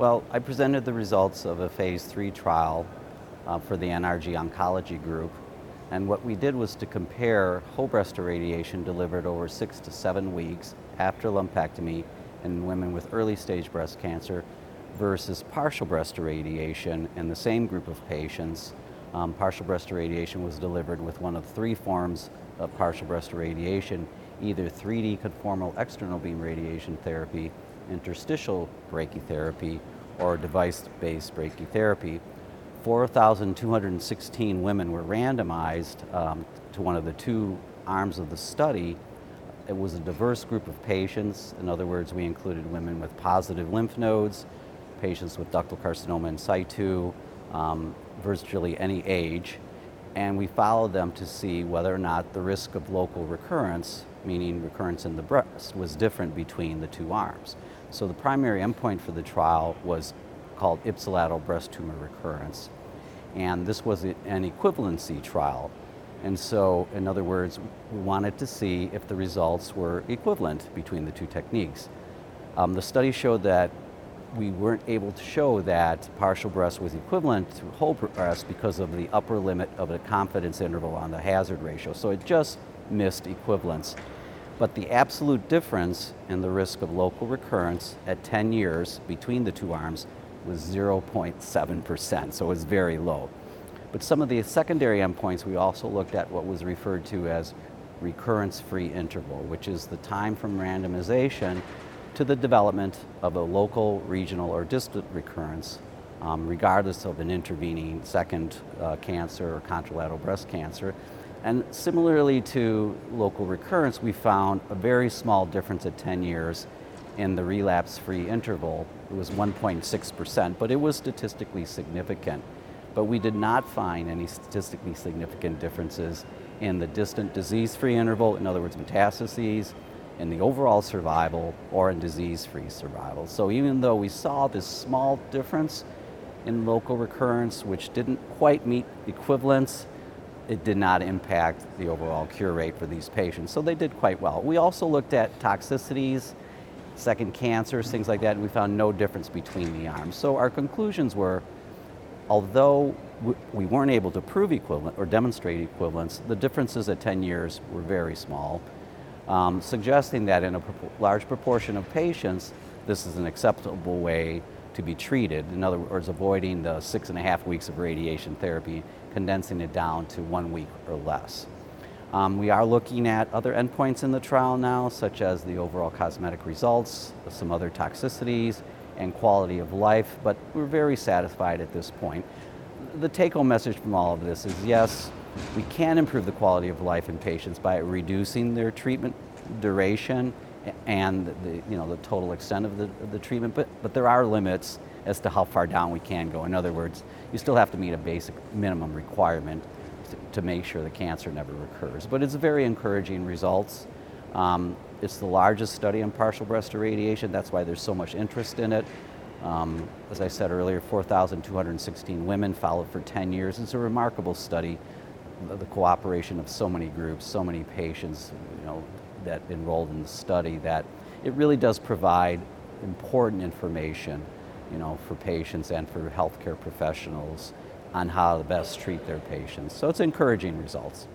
Well, I presented the results of a phase three trial uh, for the NRG Oncology Group. And what we did was to compare whole breast irradiation delivered over six to seven weeks after lumpectomy in women with early stage breast cancer versus partial breast irradiation in the same group of patients. Um, partial breast irradiation was delivered with one of three forms of partial breast irradiation, either 3D conformal external beam radiation therapy, interstitial brachytherapy, or device-based brachytherapy. 4,216 women were randomized um, to one of the two arms of the study. It was a diverse group of patients. In other words, we included women with positive lymph nodes, patients with ductal carcinoma in situ, um, virtually any age, and we followed them to see whether or not the risk of local recurrence, meaning recurrence in the breast, was different between the two arms. So the primary endpoint for the trial was called ipsilateral breast tumor recurrence. And this was an equivalency trial. And so, in other words, we wanted to see if the results were equivalent between the two techniques. Um, the study showed that we weren't able to show that partial breast was equivalent to whole breast because of the upper limit of the confidence interval on the hazard ratio. So it just missed equivalence. But the absolute difference in the risk of local recurrence at 10 years between the two arms was 0.7%, so it was very low. But some of the secondary endpoints, we also looked at what was referred to as recurrence free interval, which is the time from randomization to the development of a local, regional, or distant recurrence, um, regardless of an intervening second uh, cancer or contralateral breast cancer. And similarly to local recurrence, we found a very small difference at 10 years in the relapse free interval. It was 1.6%, but it was statistically significant. But we did not find any statistically significant differences in the distant disease free interval, in other words, metastases, in the overall survival, or in disease free survival. So even though we saw this small difference in local recurrence, which didn't quite meet equivalence, it did not impact the overall cure rate for these patients. So they did quite well. We also looked at toxicities, second cancers, things like that, and we found no difference between the arms. So our conclusions were although we weren't able to prove equivalent or demonstrate equivalence, the differences at 10 years were very small, um, suggesting that in a large proportion of patients, this is an acceptable way to be treated. In other words, avoiding the six and a half weeks of radiation therapy, condensing it down to one week or less. Um, we are looking at other endpoints in the trial now, such as the overall cosmetic results, some other toxicities, and quality of life, but we're very satisfied at this point. The take home message from all of this is yes, we can improve the quality of life in patients by reducing their treatment duration and the, you know, the total extent of the, of the treatment, but, but there are limits as to how far down we can go. In other words, you still have to meet a basic minimum requirement to, to make sure the cancer never recurs. But it's very encouraging results. Um, it's the largest study on partial breast irradiation, that's why there's so much interest in it. Um, as I said earlier, 4,216 women followed for 10 years. It's a remarkable study, the cooperation of so many groups, so many patients, you know, that enrolled in the study that it really does provide important information you know, for patients and for healthcare professionals on how to best treat their patients. So it's encouraging results.